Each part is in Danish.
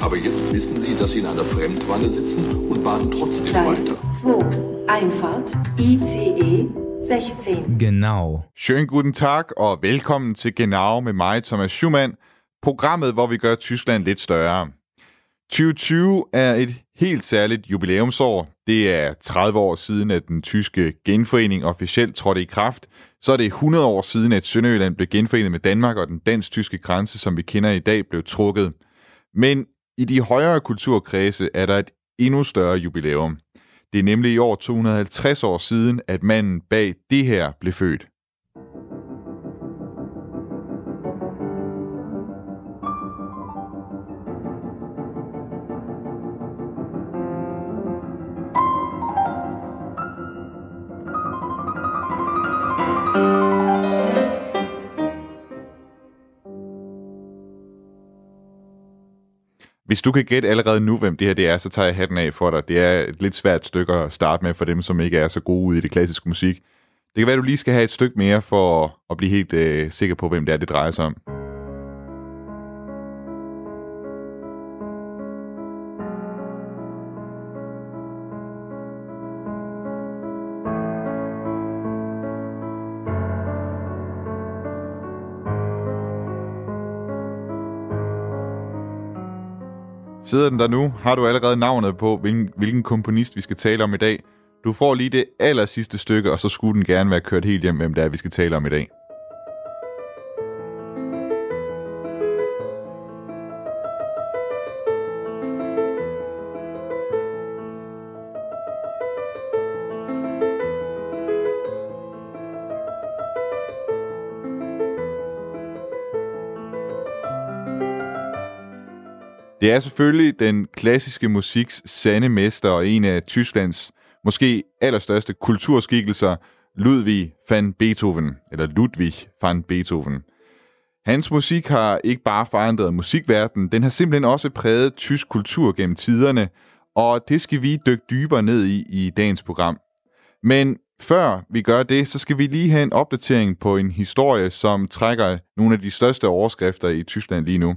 Aber jetzt wissen Sie, dass Sie in einer Fremdwanne sitzen und baden trotzdem Gleis weiter. 2. Einfahrt. ICE 16. Genau. Schönen guten Tag og velkommen til Genau med mig, Thomas Schumann. Programmet, hvor vi gør Tyskland lidt større. 2020 er et helt særligt jubilæumsår. Det er 30 år siden, at den tyske genforening officielt trådte i kraft. Så er det 100 år siden, at Sønderjylland blev genforenet med Danmark, og den dansk-tyske grænse, som vi kender i dag, blev trukket. Men i de højere kulturkredse er der et endnu større jubilæum. Det er nemlig i år 250 år siden, at manden bag det her blev født. Hvis du kan gætte allerede nu, hvem det her det er, så tager jeg hatten af for dig. Det er et lidt svært stykke at starte med for dem, som ikke er så gode ude i det klassiske musik. Det kan være, at du lige skal have et stykke mere for at blive helt øh, sikker på, hvem det er, det drejer sig om. Sidder den der nu? Har du allerede navnet på, hvilken, hvilken komponist vi skal tale om i dag? Du får lige det aller sidste stykke, og så skulle den gerne være kørt helt hjem, hvem det er, vi skal tale om i dag. Det er selvfølgelig den klassiske musiks sande mester og en af Tysklands måske allerstørste kulturskikkelser, Ludwig van Beethoven, eller Ludwig van Beethoven. Hans musik har ikke bare forandret musikverdenen, den har simpelthen også præget tysk kultur gennem tiderne, og det skal vi dykke dybere ned i i dagens program. Men før vi gør det, så skal vi lige have en opdatering på en historie, som trækker nogle af de største overskrifter i Tyskland lige nu.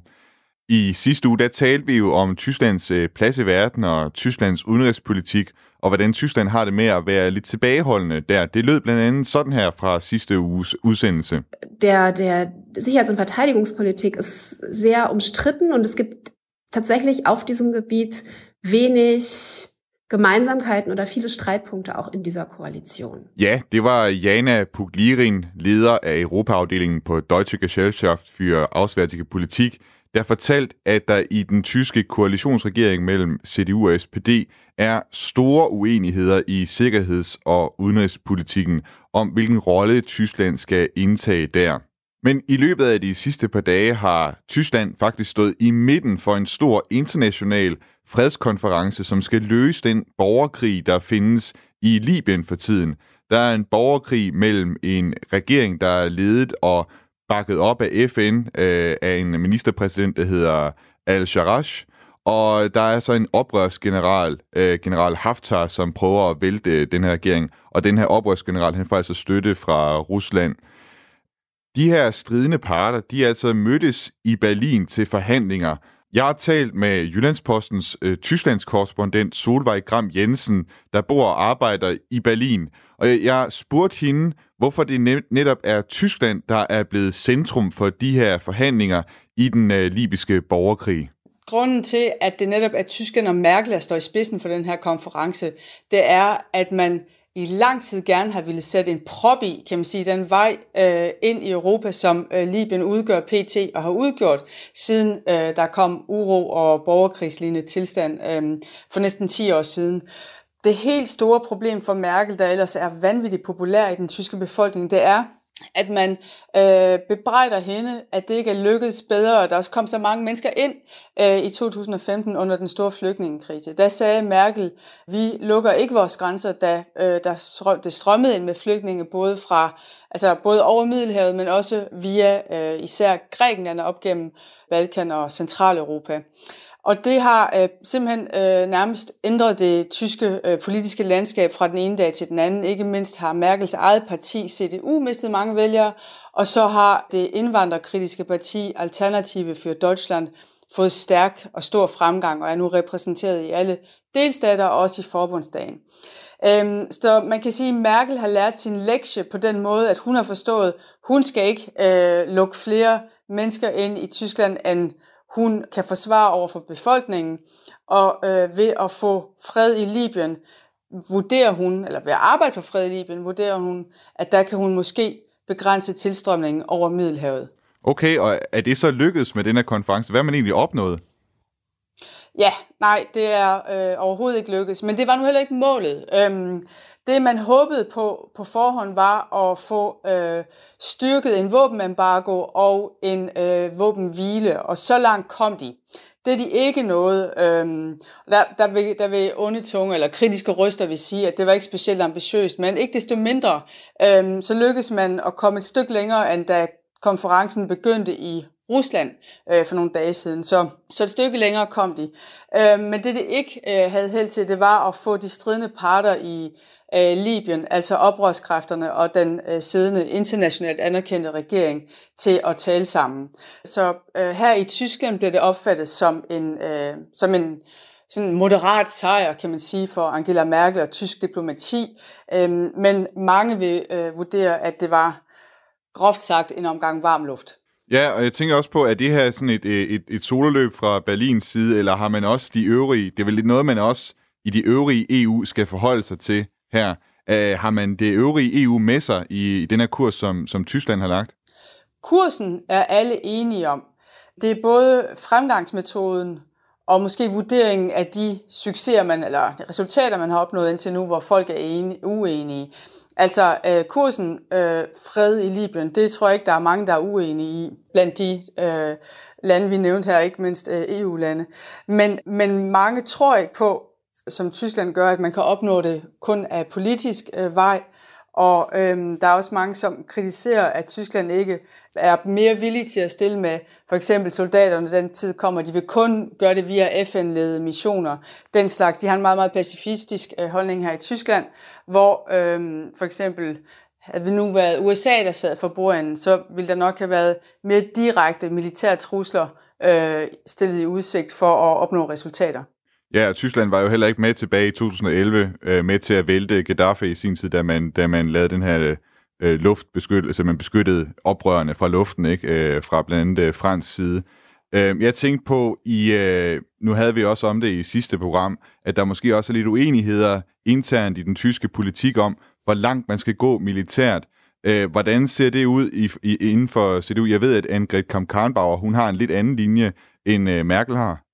I sidste uge, der talte vi jo om Tysklands øh, plads i verden og Tysklands udenrigspolitik, og hvordan Tyskland har det med at være lidt tilbageholdende der. Det lød blandt andet sådan her fra sidste uges udsendelse. Der, der Sicherheits- und Verteidigungspolitik ist sehr umstritten und es gibt tatsächlich auf diesem Gebiet wenig Gemeinsamkeiten oder viele Streitpunkte auch in dieser Koalition. Ja, det var Jana Puglirin, leder af Europaafdelingen på Deutsche Gesellschaft für Auswärtige Politik, der fortalt, at der i den tyske koalitionsregering mellem CDU og SPD er store uenigheder i sikkerheds- og udenrigspolitikken om, hvilken rolle Tyskland skal indtage der. Men i løbet af de sidste par dage har Tyskland faktisk stået i midten for en stor international fredskonference, som skal løse den borgerkrig, der findes i Libyen for tiden. Der er en borgerkrig mellem en regering, der er ledet og bakket op af FN øh, af en ministerpræsident, der hedder Al-Sharash, og der er så en oprørsgeneral, øh, general Haftar, som prøver at vælte den her regering, og den her oprørsgeneral, han får altså støtte fra Rusland. De her stridende parter, de er altså mødtes i Berlin til forhandlinger. Jeg har talt med Jyllandspostens øh, Tysklands korrespondent Solvej Gram Jensen, der bor og arbejder i Berlin. Og jeg, jeg spurgte hende, hvorfor det netop er Tyskland, der er blevet centrum for de her forhandlinger i den øh, libyske borgerkrig. Grunden til, at det netop er Tyskland og Merkel, der står i spidsen for den her konference, det er, at man i lang tid gerne har ville sætte en prop i, kan man sige, den vej øh, ind i Europa, som øh, Libyen udgør PT og har udgjort, siden øh, der kom uro og borgerkrigslignende tilstand øh, for næsten 10 år siden. Det helt store problem for Merkel, der ellers er vanvittigt populær i den tyske befolkning, det er, at man øh, bebrejder hende, at det ikke er lykkedes bedre. Der også kom så mange mennesker ind øh, i 2015 under den store flygtningekrise. Der sagde Merkel, vi lukker ikke vores grænser, da øh, der det strømmede ind med flygtninge både fra altså både over Middelhavet, men også via øh, især Grækenland op gennem Balkan og Centraleuropa. Og det har øh, simpelthen øh, nærmest ændret det tyske øh, politiske landskab fra den ene dag til den anden. Ikke mindst har Merkels eget parti, CDU, mistet mange vælgere, og så har det indvandrerkritiske parti Alternative für Deutschland fået stærk og stor fremgang og er nu repræsenteret i alle delstater og også i forbundsdagen. Øhm, så man kan sige, at Merkel har lært sin lektie på den måde, at hun har forstået, at hun skal ikke øh, lukke flere mennesker ind i Tyskland, end hun kan forsvare over for befolkningen, og øh, ved at få fred i Libyen, vurderer hun, eller ved at arbejde for fred i Libyen, vurderer hun, at der kan hun måske begrænse tilstrømningen over Middelhavet. Okay, og er det så lykkedes med den her konference? Hvad har man egentlig opnået? Ja, nej, det er øh, overhovedet ikke lykkedes, men det var nu heller ikke målet. Øhm, det man håbede på på forhånd var at få øh, styrket en våbenembargo og en øh, våbenhvile, og så langt kom de. Det er de ikke noget. Øh, der, der, vil, der vil onde tunge eller kritiske røster vil sige, at det var ikke specielt ambitiøst, men ikke desto mindre, øh, så lykkedes man at komme et stykke længere, end da konferencen begyndte i Rusland øh, for nogle dage siden. Så, så et stykke længere kom de. Øh, men det, det ikke øh, havde held til, det var at få de stridende parter i øh, Libyen, altså oprørskræfterne og den øh, siddende internationalt anerkendte regering, til at tale sammen. Så øh, her i Tyskland blev det opfattet som en, øh, som en sådan moderat sejr, kan man sige, for Angela Merkel og tysk diplomati. Øh, men mange vil øh, vurdere, at det var groft sagt en omgang varm luft. Ja, og jeg tænker også på, at det her sådan et, øh, et, et sololøb fra Berlins side, eller har man også de øvrige, det er vel lidt noget, man også i de øvrige EU skal forholde sig til her. Øh, har man det øvrige EU med sig i, i den her kurs, som, som Tyskland har lagt? Kursen er alle enige om. Det er både fremgangsmetoden og måske vurderingen af de succeser, man, eller resultater, man har opnået indtil nu, hvor folk er enige, uenige. Altså øh, kursen øh, fred i Libyen, det tror jeg ikke, der er mange, der er uenige i blandt de øh, lande, vi nævnte her, ikke mindst øh, EU-lande. Men, men mange tror ikke på, som Tyskland gør, at man kan opnå det kun af politisk øh, vej, og øhm, der er også mange, som kritiserer, at Tyskland ikke er mere villig til at stille med for eksempel soldaterne, den tid kommer. De vil kun gøre det via FN-ledede missioner. Den slags, de har en meget, meget pacifistisk øh, holdning her i Tyskland, hvor øhm, for eksempel havde vi nu været USA, der sad for bordenden, så ville der nok have været mere direkte militære trusler øh, stillet i udsigt for at opnå resultater. Ja, og Tyskland var jo heller ikke med tilbage i 2011 øh, med til at vælte Gaddafi i sin tid, da man, da man lavede den her øh, luftbeskyttelse, altså man beskyttede oprørerne fra luften, ikke? Øh, fra blandt andet øh, fransk side. Øh, jeg tænkte på, i øh, nu havde vi også om det i sidste program, at der måske også er lidt uenigheder internt i den tyske politik om, hvor langt man skal gå militært. Øh, hvordan ser det ud i, i, inden for CDU? Jeg ved, at Angrid Kamp-Karnbauer, hun har en lidt anden linje, end øh, Merkel har.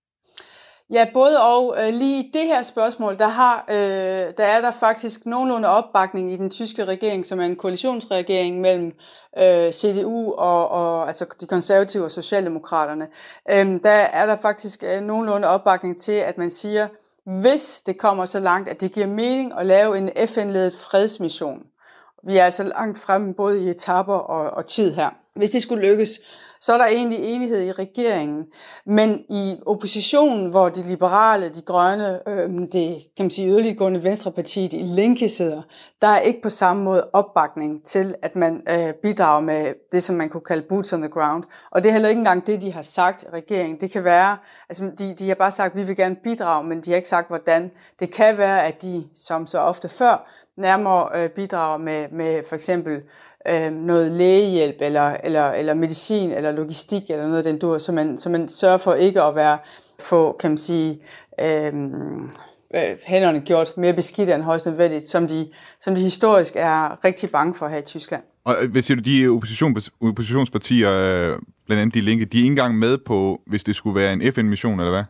Ja, både og. Øh, lige i det her spørgsmål, der, har, øh, der er der faktisk nogenlunde opbakning i den tyske regering, som er en koalitionsregering mellem øh, CDU og, og altså de konservative og socialdemokraterne. Øh, der er der faktisk øh, nogenlunde opbakning til, at man siger, hvis det kommer så langt, at det giver mening at lave en FN-ledet fredsmission. Vi er altså langt fremme både i etapper og, og tid her. Hvis det skulle lykkes, så er der egentlig enighed i regeringen. Men i oppositionen, hvor de liberale, de grønne, øh, det kan man sige yderliggående venstrepartiet i Linke sidder, der er ikke på samme måde opbakning til, at man øh, bidrager med det, som man kunne kalde boots on the ground. Og det er heller ikke engang det, de har sagt, regeringen. Det kan være, altså de, de har bare sagt, at vi vil gerne bidrage, men de har ikke sagt, hvordan. Det kan være, at de, som så ofte før, nærmere øh, bidrager med, med for eksempel øh, noget lægehjælp, eller, eller, eller medicin, eller logistik, eller noget af den dur, så man, så man sørger for ikke at være, få, kan man sige, øh, øh hænderne gjort mere beskidte end højst nødvendigt, som de, som de historisk er rigtig bange for her i Tyskland. Og øh, hvad siger du, de opposition, oppositionspartier, øh, blandt andet de linke, de er ikke engang med på, hvis det skulle være en FN-mission, eller hvad?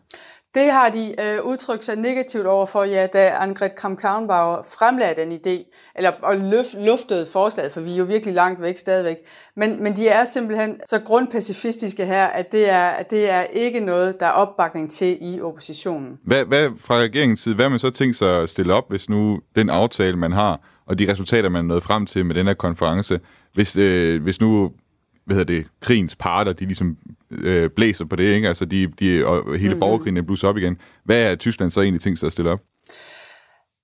Det har de øh, udtrykt sig negativt overfor, ja, da Angret Kramp-Karrenbauer fremlagde den idé, eller og løft, luftede forslaget, for vi er jo virkelig langt væk stadigvæk. Men, men de er simpelthen så grundpacifistiske her, at det er, at det er ikke noget, der er opbakning til i oppositionen. Hvad, hvad fra regeringens side, hvad har man så tænkt sig at stille op, hvis nu den aftale, man har, og de resultater, man er nået frem til med den her konference, hvis, øh, hvis nu hvad hedder det, krigens parter, de ligesom øh, blæser på det, ikke? Altså, de, de, og hele mm-hmm. borgerkrigen er blusset op igen. Hvad er Tyskland så egentlig tænkt sig at stille op?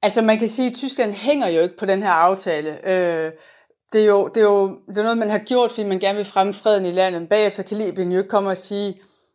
Altså, man kan sige, at Tyskland hænger jo ikke på den her aftale. Øh, det er, jo, det, er jo, det er noget, man har gjort, fordi man gerne vil fremme freden i landet. Bagefter kan Libyen jo ikke komme og sige,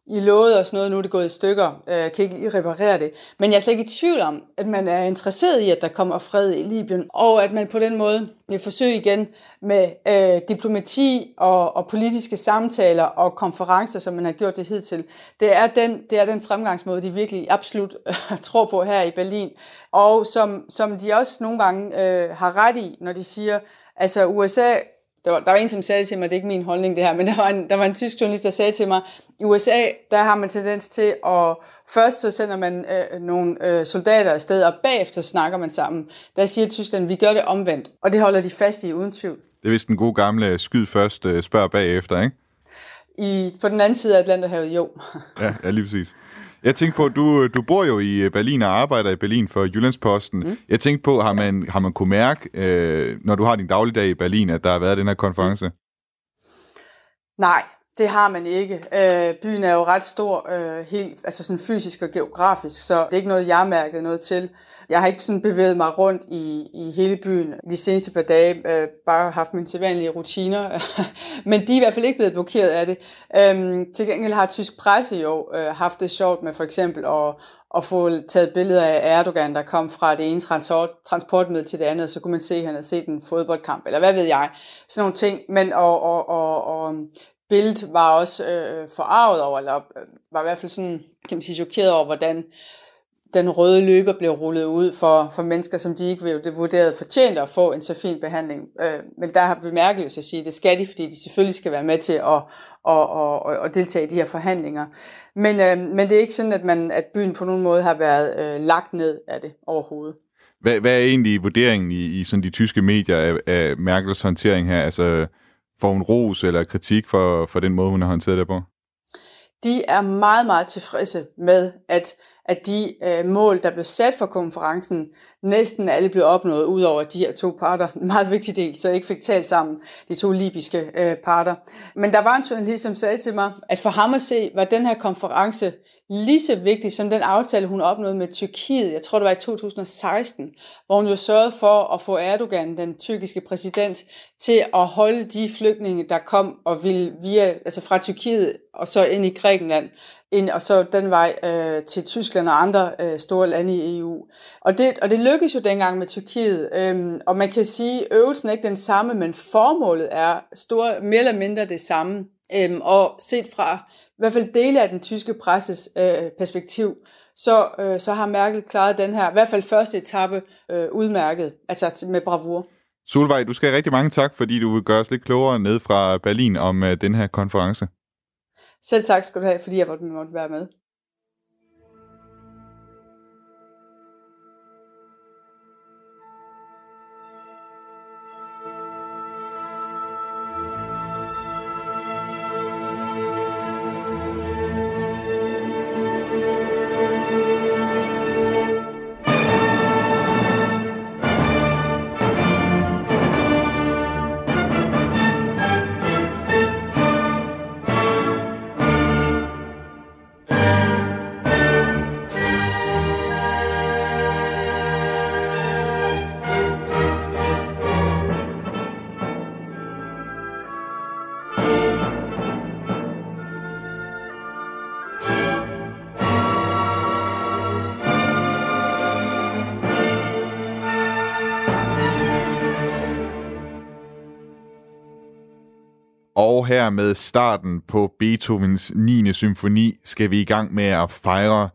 i lovede os noget, nu er det gået i stykker, øh, kan ikke I reparere det. Men jeg er slet ikke i tvivl om, at man er interesseret i, at der kommer fred i Libyen, og at man på den måde vil forsøge igen med øh, diplomati og, og politiske samtaler og konferencer, som man har gjort det hidtil. Det er den, det er den fremgangsmåde, de virkelig absolut øh, tror på her i Berlin, og som, som de også nogle gange øh, har ret i, når de siger, altså USA der var, der var en, som sagde til mig, det er ikke min holdning det her, men der var en, der var en tysk journalist, der sagde til mig, i USA, der har man tendens til at, først så sender man øh, nogle øh, soldater afsted, og bagefter snakker man sammen. Der siger Tyskland, vi gør det omvendt, og det holder de fast i uden tvivl. Det er vist den gode gamle skyd først, øh, spørg bagefter, ikke? I, på den anden side af Atlanterhavet, jo. ja, ja, lige præcis. Jeg tænkte på, du, du bor jo i Berlin og arbejder i Berlin for Jyllandsposten. Mm. Jeg tænkte på, har man, har man kunne mærke, øh, når du har din dagligdag i Berlin, at der har været den her konference? Nej, det har man ikke. Øh, byen er jo ret stor, øh, helt, altså sådan fysisk og geografisk, så det er ikke noget, jeg mærket noget til. Jeg har ikke sådan bevæget mig rundt i, i hele byen de seneste par dage, øh, bare haft mine sædvanlige rutiner, men de er i hvert fald ikke blevet blokeret af det. Øh, til gengæld har tysk presse jo øh, haft det sjovt med for eksempel at, at få taget billeder af Erdogan, der kom fra det ene transport, transportmiddel til det andet, så kunne man se, at han havde set en fodboldkamp, eller hvad ved jeg, sådan nogle ting. Men og, og, og, og Bild var også øh, forarvet over, eller øh, var i hvert fald sådan, kan man sige, chokeret over, hvordan den røde løber blev rullet ud for, for mennesker, som de ikke ville vurderede fortjent at få en så fin behandling. Øh, men der har bemærket at sige, at det skal de, fordi de selvfølgelig skal være med til at, at, at, at, at deltage i de her forhandlinger. Men, øh, men det er ikke sådan, at, man, at byen på nogen måde har været øh, lagt ned af det overhovedet. Hvad, hvad er egentlig vurderingen i, i sådan de tyske medier af, af Merkels håndtering her? Altså, Får hun ros eller kritik for, for den måde, hun har håndteret det på? De er meget, meget tilfredse med, at, at de øh, mål, der blev sat for konferencen, næsten alle blev opnået, udover de her to parter. En meget vigtig del, så jeg ikke fik talt sammen, de to libyske øh, parter. Men der var en journalist, som sagde til mig, at for ham at se, var den her konference lige så vigtig som den aftale, hun opnåede med Tyrkiet, jeg tror det var i 2016, hvor hun jo sørgede for at få Erdogan, den tyrkiske præsident, til at holde de flygtninge, der kom og ville via, altså fra Tyrkiet og så ind i Grækenland, ind, og så den vej øh, til Tyskland og andre øh, store lande i EU. Og det, og det lykkedes jo dengang med Tyrkiet, øhm, og man kan sige, at øvelsen er ikke den samme, men formålet er store, mere eller mindre det samme. Øhm, og set fra i hvert fald dele af den tyske presses øh, perspektiv, så, øh, så har Merkel klaret den her, i hvert fald første etape, øh, udmærket, altså med bravur. Solvej, du skal have rigtig mange tak, fordi du vil gøre os lidt klogere ned fra Berlin om øh, den her konference. Selv tak skal du have, fordi jeg måtte være med. Her med starten på Beethovens 9. symfoni skal vi i gang med at fejre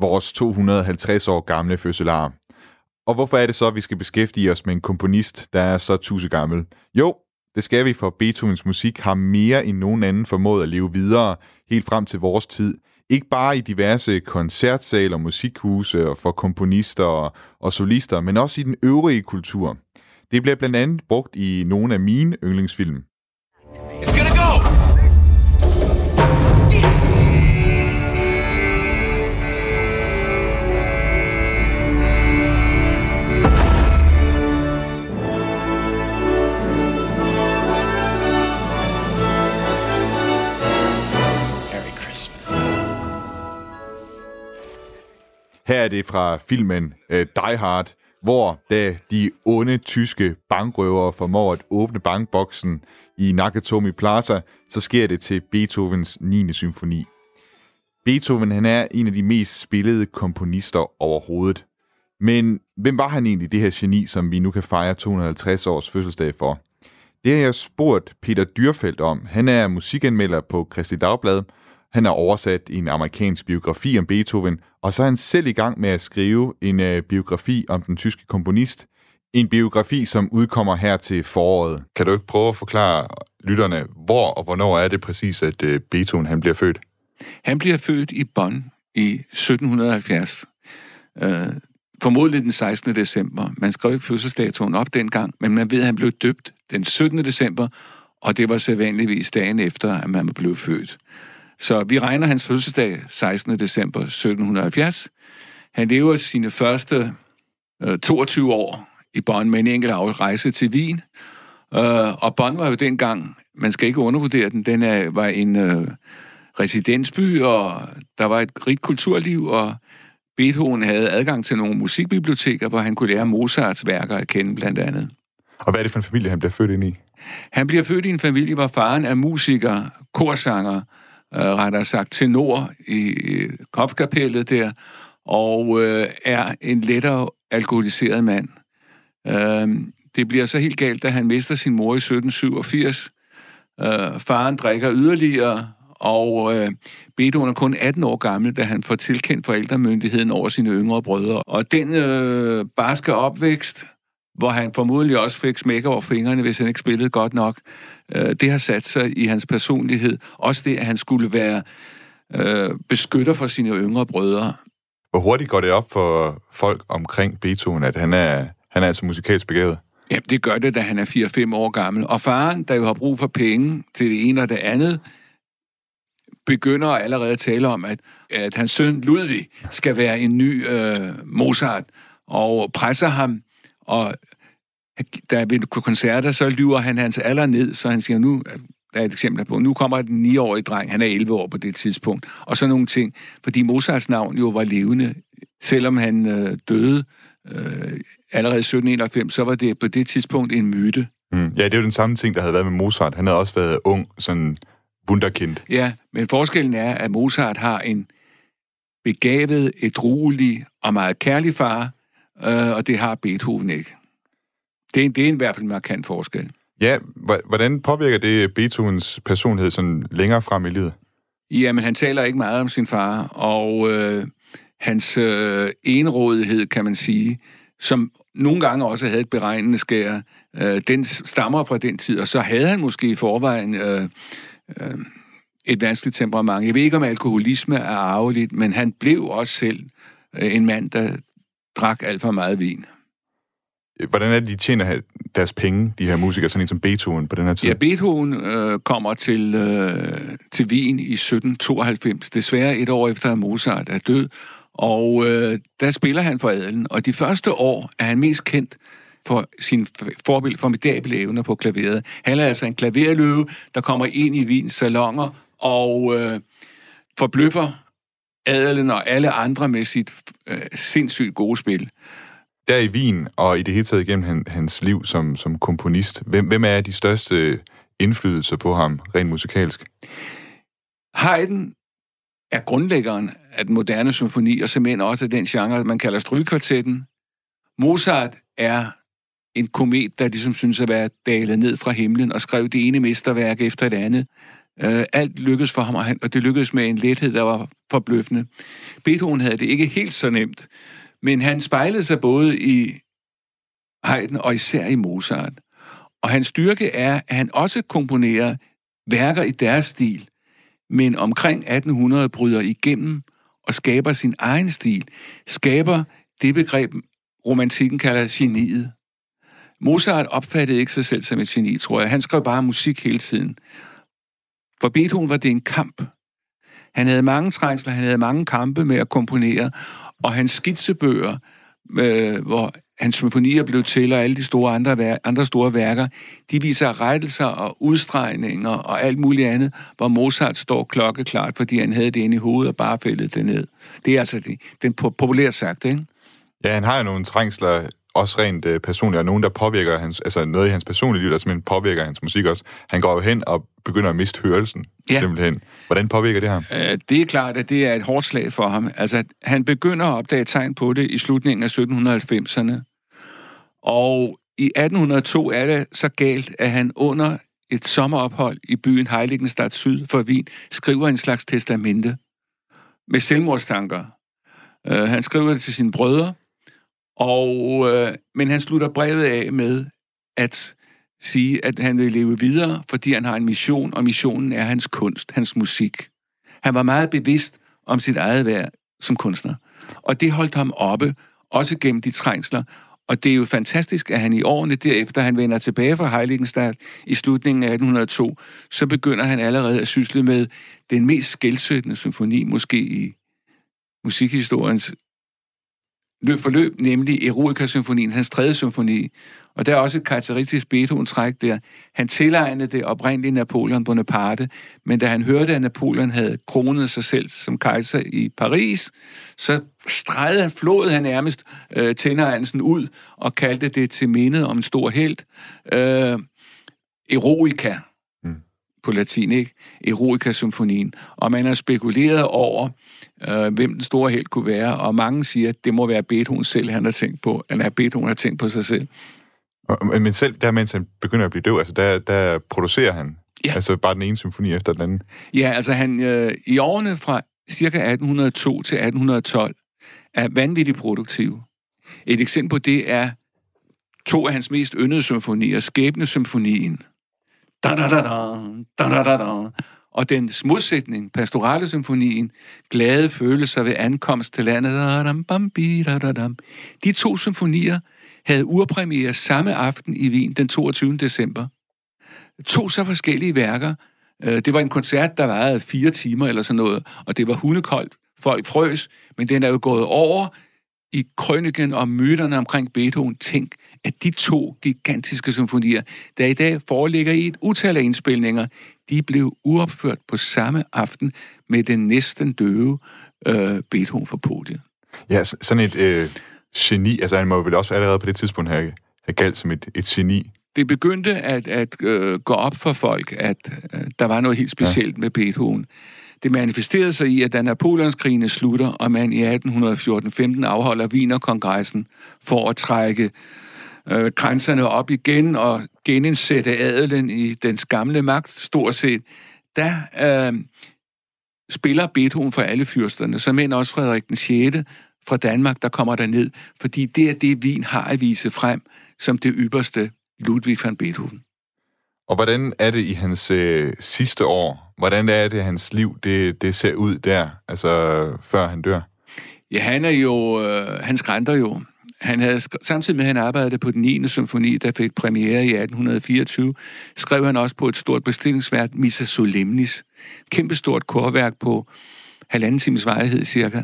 vores 250 år gamle fødselar. Og hvorfor er det så, at vi skal beskæftige os med en komponist, der er så tusind gammel? Jo, det skal vi, for Beethovens musik har mere end nogen anden formået at leve videre helt frem til vores tid. Ikke bare i diverse koncertsaler, musikhuse og for komponister og, og solister, men også i den øvrige kultur. Det bliver blandt andet brugt i nogle af mine yndlingsfilm. It's gonna go! Her er det fra filmen uh, Die Hard, hvor da de onde tyske bankrøvere formår at åbne bankboksen i Nakatomi Plaza, så sker det til Beethovens 9. symfoni. Beethoven han er en af de mest spillede komponister overhovedet. Men hvem var han egentlig, det her geni, som vi nu kan fejre 250 års fødselsdag for? Det har jeg spurgt Peter Dyrfeldt om. Han er musikanmelder på Christi Dagblad, han har oversat en amerikansk biografi om Beethoven, og så er han selv i gang med at skrive en uh, biografi om den tyske komponist. En biografi, som udkommer her til foråret. Kan du ikke prøve at forklare lytterne, hvor og hvornår er det præcis, at uh, Beethoven han bliver født? Han bliver født i Bonn i 1770. Uh, øh, formodentlig den 16. december. Man skrev ikke fødselsdatoen op dengang, men man ved, at han blev døbt den 17. december, og det var sædvanligvis dagen efter, at man blev født. Så vi regner hans fødselsdag 16. december 1770. Han lever sine første øh, 22 år i Bonn med en enkelt rejse til Wien. Øh, og Bonn var jo dengang, man skal ikke undervurdere den, den er, var en øh, residensby, og der var et rigt kulturliv, og Beethoven havde adgang til nogle musikbiblioteker, hvor han kunne lære Mozarts værker at kende blandt andet. Og hvad er det for en familie, han bliver født ind i? Han bliver født i en familie, hvor faren er musiker, korsanger, øh, rettere sagt tenor i kofkapellet der, og øh, er en lettere alkoholiseret mand. Øh, det bliver så helt galt, da han mister sin mor i 1787. Øh, faren drikker yderligere, og øh, Beethoven er kun 18 år gammel, da han får tilkendt forældremyndigheden over sine yngre brødre. Og den øh, barske opvækst hvor han formodentlig også fik smæk over fingrene, hvis han ikke spillede godt nok. Øh, det har sat sig i hans personlighed. Også det, at han skulle være øh, beskytter for sine yngre brødre. Hvor hurtigt går det op for folk omkring Beethoven, at han er, han er altså musikalsk begavet? Jamen, det gør det, da han er 4-5 år gammel. Og faren, der jo har brug for penge til det ene og det andet, begynder allerede at tale om, at, at hans søn Ludvig skal være en ny øh, Mozart, og presser ham og da ved koncerter, så lyver han hans alder ned, så han siger, nu der er et eksempel på, nu kommer den 9-årige dreng, han er 11 år på det tidspunkt, og så nogle ting, fordi Mozarts navn jo var levende, selvom han øh, døde øh, allerede i 1791, så var det på det tidspunkt en myte. Mm. Ja, det er jo den samme ting, der havde været med Mozart. Han havde også været ung, sådan wunderkind. Ja, men forskellen er, at Mozart har en begavet, edruelig og meget kærlig far, øh, og det har Beethoven ikke. Det er, det er i hvert fald en markant forskel. Ja, hvordan påvirker det Beethovens personlighed sådan længere frem i livet? Jamen, han taler ikke meget om sin far, og øh, hans øh, enrådighed, kan man sige, som nogle gange også havde et beregnende skær, øh, den stammer fra den tid, og så havde han måske i forvejen øh, øh, et vanskeligt temperament. Jeg ved ikke, om alkoholisme er arveligt, men han blev også selv øh, en mand, der drak alt for meget vin. Øh, hvordan er det, de tjener deres penge, de her musikere, sådan en som Beethoven på den her tid? Ja, Beethoven øh, kommer til, øh, til Wien i 1792, desværre et år efter, at Mozart er død, og øh, der spiller han for adelen, og de første år er han mest kendt for sin forbild, formidable evner på klaveret. Han er altså en klaverløve, der kommer ind i Wiens salonger og øh, forbløffer adelen og alle andre med sit øh, sindssygt gode spil. Der i Wien, og i det hele taget igennem hans liv som, som komponist, hvem, hvem er de største indflydelser på ham, rent musikalsk? Haydn er grundlæggeren af den moderne symfoni, og simpelthen også af den genre, man kalder strygekvartetten. Mozart er en komet, der ligesom synes at være dalet ned fra himlen og skrev det ene mesterværk efter det andet. Øh, alt lykkedes for ham, og det lykkedes med en lethed, der var forbløffende. Beethoven havde det ikke helt så nemt, men han spejlede sig både i Haydn og især i Mozart. Og hans styrke er, at han også komponerer værker i deres stil. men omkring 1800 bryder igennem og skaber sin egen stil, skaber det begreb, romantikken kalder geniet. Mozart opfattede ikke sig selv som et geni, tror jeg. Han skrev bare musik hele tiden. For Beethoven var det en kamp. Han havde mange trængsler, han havde mange kampe med at komponere, og hans skitsebøger, øh, hvor hans symfonier blev til, og alle de store andre, andre store værker, de viser rettelser og udstregninger og alt muligt andet, hvor Mozart står klokkeklart, fordi han havde det inde i hovedet og bare fældede det ned. Det er altså det, den populært sagt, ikke? Ja, han har jo nogle trængsler, også rent øh, personligt, og nogen, der påvirker hans, altså noget i hans personlige liv, der simpelthen påvirker hans musik også. Han går jo hen og begynder at miste hørelsen, ja. simpelthen. Hvordan påvirker det ham? Øh, det er klart, at det er et hårdt slag for ham. Altså, han begynder at opdage tegn på det i slutningen af 1790'erne. Og i 1802 er det så galt, at han under et sommerophold i byen Heiligenstadt syd for Wien skriver en slags testamente med selvmordstanker. Uh, han skriver det til sine brødre, og, øh, men han slutter brevet af med at sige, at han vil leve videre, fordi han har en mission, og missionen er hans kunst, hans musik. Han var meget bevidst om sit eget værd som kunstner. Og det holdt ham oppe, også gennem de trængsler, og det er jo fantastisk, at han i årene derefter, han vender tilbage fra Heiligenstadt i slutningen af 1802, så begynder han allerede at sysle med den mest skældsøttende symfoni, måske i musikhistoriens forløb, nemlig Eroica-symfonien, hans tredje symfoni. Og der er også et karakteristisk Beethoven-træk der. Han tilegnede det oprindelige Napoleon Bonaparte, men da han hørte, at Napoleon havde kronet sig selv som kejser i Paris, så stregede han, flåede han nærmest øh, tænderegnelsen ud og kaldte det til mindet om en stor held. Øh, Eroica mm. på latin, ikke? Eroica-symfonien. Og man har spekuleret over, øh, hvem den store held kunne være, og mange siger, at det må være Beethoven selv, han har tænkt på, eller Beethoven har tænkt på sig selv. Men selv der, mens han begynder at blive døv, altså der, der producerer han ja. altså bare den ene symfoni efter den anden. Ja, altså han øh, i årene fra ca. 1802 til 1812 er vanvittigt produktiv. Et eksempel på det er to af hans mest yndede symfonier, Skæbnesymfonien. Da da da da da da da og den modsætning, pastorale symfonien, glade følelser ved ankomst til landet, de to symfonier havde urpremiere samme aften i Wien den 22. december. To så forskellige værker. Øh, det var en koncert, der varede fire timer eller sådan noget, og det var hundekoldt. Folk frøs, men den er jo gået over i krøniken og myterne omkring Beethoven. Tænk, at de to gigantiske symfonier, der i dag foreligger i et utal af indspilninger, de blev uopført på samme aften med den næsten døve øh, Beethoven på podiet. Ja, sådan et øh, geni, altså han må vel også allerede på det tidspunkt have, have galt som et, et geni. Det begyndte at, at øh, gå op for folk, at øh, der var noget helt specielt ja. med Beethoven. Det manifesterede sig i, at da Napoleonskrigene slutter, og man i 1814-15 afholder Wienerkongressen for at trække øh, grænserne op igen og genindsætte adelen i dens gamle magt, stort set, der øh, spiller Beethoven for alle fyrsterne, som end også Frederik den 6. fra Danmark, der kommer der ned, fordi det er det, Wien har at vise frem som det ypperste Ludwig van Beethoven. Og hvordan er det i hans øh, sidste år? Hvordan er det, hans liv det, det ser ud der, altså før han dør? Ja, han er jo, øh, han skrænter jo. Han havde, samtidig med, at han arbejdede på den 9. symfoni, der fik premiere i 1824, skrev han også på et stort bestillingsværk, Missa Solemnis. Kæmpestort korværk på halvanden times vejhed cirka.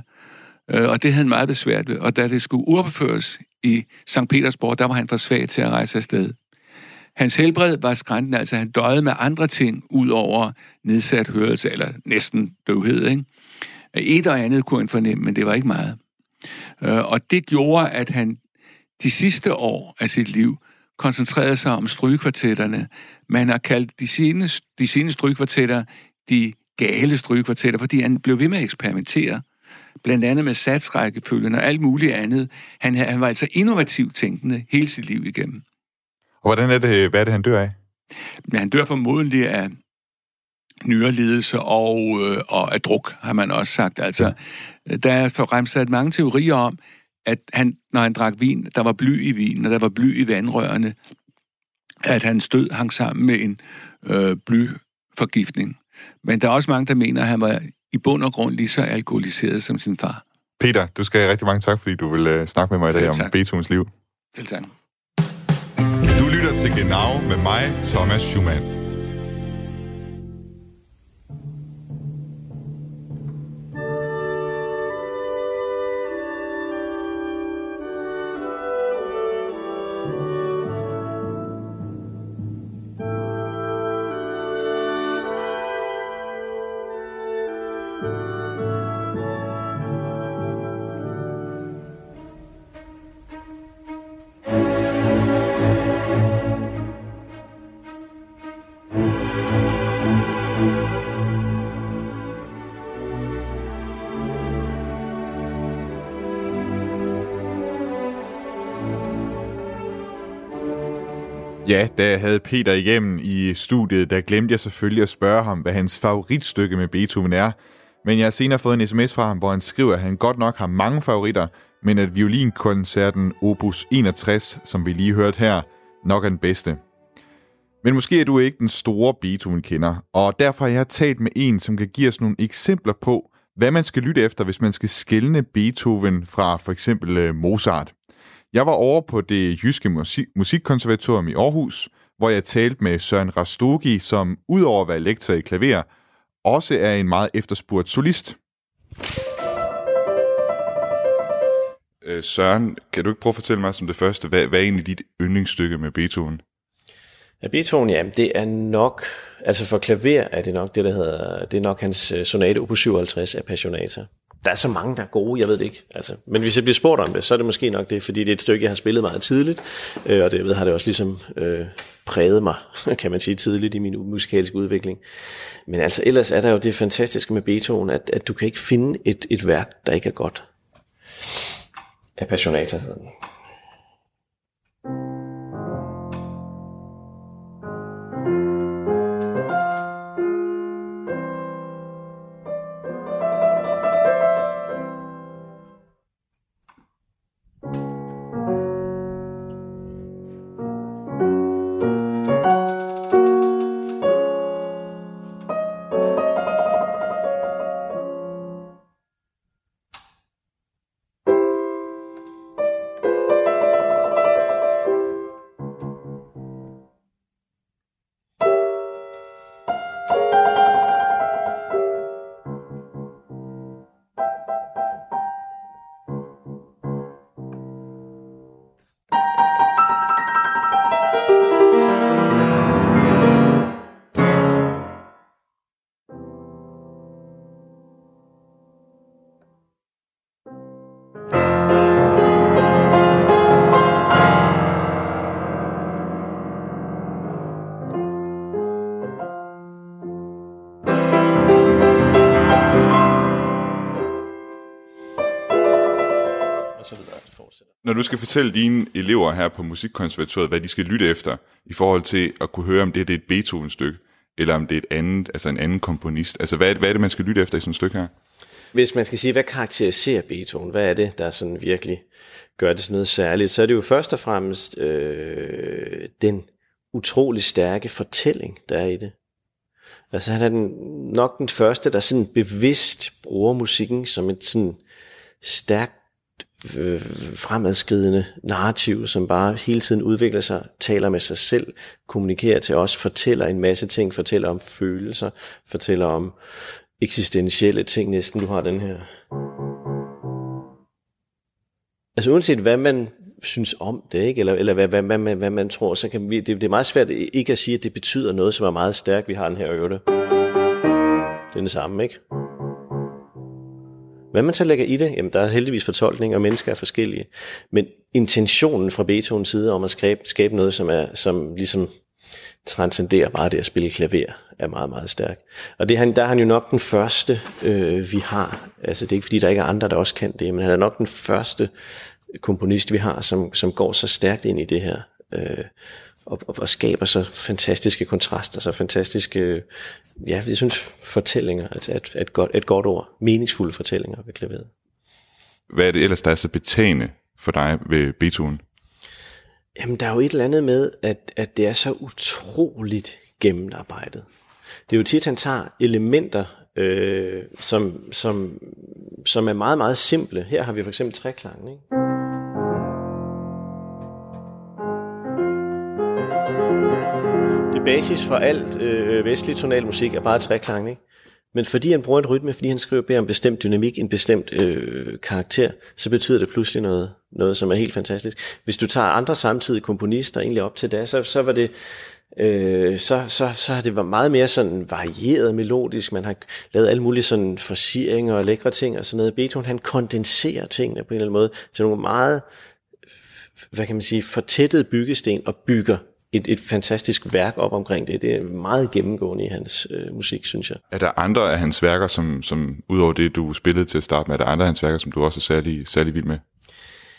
Øh, og det havde han meget besvært ved. Og da det skulle uropføres i St. Petersborg, der var han for svag til at rejse afsted. Hans helbred var skrænten, altså han døjede med andre ting, ud over nedsat hørelse, eller næsten døvhed. Ikke? Et og andet kunne han fornemme, men det var ikke meget. Øh, og det gjorde, at han de sidste år af sit liv koncentrerede sig om strygekvartetterne. Man har kaldt de sene, de sene strygekvartetter de gale strygekvartetter, fordi han blev ved med at eksperimentere. Blandt andet med satsrækkefølgen og alt muligt andet. Han, han var altså innovativt tænkende hele sit liv igennem. Og hvordan er det, hvad er det, han dør af? Ja, han dør formodentlig af nyrelidelse og, øh, og af druk, har man også sagt. Altså, der er fremsat mange teorier om, at han, når han drak vin, der var bly i vinen, og der var bly i vandrørene, at hans død hang sammen med en øh, blyforgiftning. Men der er også mange, der mener, at han var i bund og grund lige så alkoholiseret som sin far. Peter, du skal have rigtig mange tak, fordi du vil uh, snakke med mig i dag om Beethovens liv. Selv tak. Du lytter til Genau med mig, Thomas Schumann. Ja, da jeg havde Peter igennem i studiet, der glemte jeg selvfølgelig at spørge ham, hvad hans favoritstykke med Beethoven er. Men jeg har senere fået en sms fra ham, hvor han skriver, at han godt nok har mange favoritter, men at violinkoncerten Opus 61, som vi lige hørte her, nok er den bedste. Men måske er du ikke den store Beethoven-kender, og derfor har jeg talt med en, som kan give os nogle eksempler på, hvad man skal lytte efter, hvis man skal skelne Beethoven fra for eksempel øh, Mozart. Jeg var over på det Jyske Musik- Musikkonservatorium i Aarhus, hvor jeg talte med Søren Rastogi, som udover at være lektor i klaver, også er en meget efterspurgt solist. Øh, Søren, kan du ikke prøve at fortælle mig som det første, hvad, hvad er egentlig dit yndlingsstykke med Beethoven? Ja, Beethoven, ja, det er nok, altså for klaver er det nok det, der hedder, det er nok hans øh, sonate opus 57 Appassionata der er så mange, der er gode, jeg ved det ikke. Altså, men hvis jeg bliver spurgt om det, så er det måske nok det, fordi det er et stykke, jeg har spillet meget tidligt, øh, og det ved, har det også ligesom øh, præget mig, kan man sige, tidligt i min musikalske udvikling. Men altså, ellers er der jo det fantastiske med Beethoven, at, at du kan ikke finde et, et værk, der ikke er godt. Appassionata hedder den. Du skal fortælle dine elever her på Musikkonservatoriet, hvad de skal lytte efter, i forhold til at kunne høre, om det, det er et Beethoven-stykke, eller om det er et andet, altså en anden komponist. Altså, hvad er, det, hvad er det, man skal lytte efter i sådan et stykke her? Hvis man skal sige, hvad karakteriserer Beethoven, hvad er det, der sådan virkelig gør det sådan noget særligt, så er det jo først og fremmest øh, den utrolig stærke fortælling, der er i det. Altså han er den, nok den første, der sådan bevidst bruger musikken som et sådan stærkt øh, fremadskridende narrativ, som bare hele tiden udvikler sig, taler med sig selv, kommunikerer til os, fortæller en masse ting, fortæller om følelser, fortæller om eksistentielle ting næsten. Du har den her. Altså uanset hvad man synes om det, ikke? eller, eller hvad, hvad, hvad, hvad, hvad man tror, så kan vi, det, det er meget svært ikke at sige, at det betyder noget, som er meget stærkt. Vi har den her øvelse. Det er den samme, ikke? Hvad man så lægger i det, jamen der er heldigvis fortolkning, og mennesker er forskellige. Men intentionen fra Beethovens side om at skabe, skabe noget, som, er, som ligesom transcenderer bare det at spille klaver, er meget, meget stærk. Og det, han, der er han jo nok den første, øh, vi har. Altså det er ikke fordi, der ikke er andre, der også kan det, men han er nok den første komponist, vi har, som, som går så stærkt ind i det her. Øh, og, og, og skaber så fantastiske kontraster, så fantastiske, ja, jeg synes, fortællinger, altså et, et, godt, et godt ord, meningsfulde fortællinger ved klaveret. Hvad er det ellers, der er så betagende for dig ved Beethoven? Jamen, der er jo et eller andet med, at, at det er så utroligt gennemarbejdet. det er jo tit, han tager elementer, øh, som, som, som er meget, meget simple. Her har vi for eksempel træklangen, ikke? Basis for alt øh, vestlig tonalmusik er bare træklang, ikke? Men fordi han bruger en rytme, fordi han skriver beder en bestemt dynamik, en bestemt øh, karakter, så betyder det pludselig noget, noget, som er helt fantastisk. Hvis du tager andre samtidige komponister egentlig op til da, så, så var det øh, så, så, så har det været meget mere sådan varieret melodisk. Man har lavet alle mulige sådan forsieringer og lækre ting og sådan noget. Beethoven han kondenserer tingene på en eller anden måde til nogle meget, hvad kan man sige, fortættede byggesten og bygger et, et fantastisk værk op omkring det. Det er meget gennemgående i hans øh, musik, synes jeg. Er der andre af hans værker, som, som udover det, du spillede til at starte med, er der andre af hans værker, som du også er særlig, særlig vild med?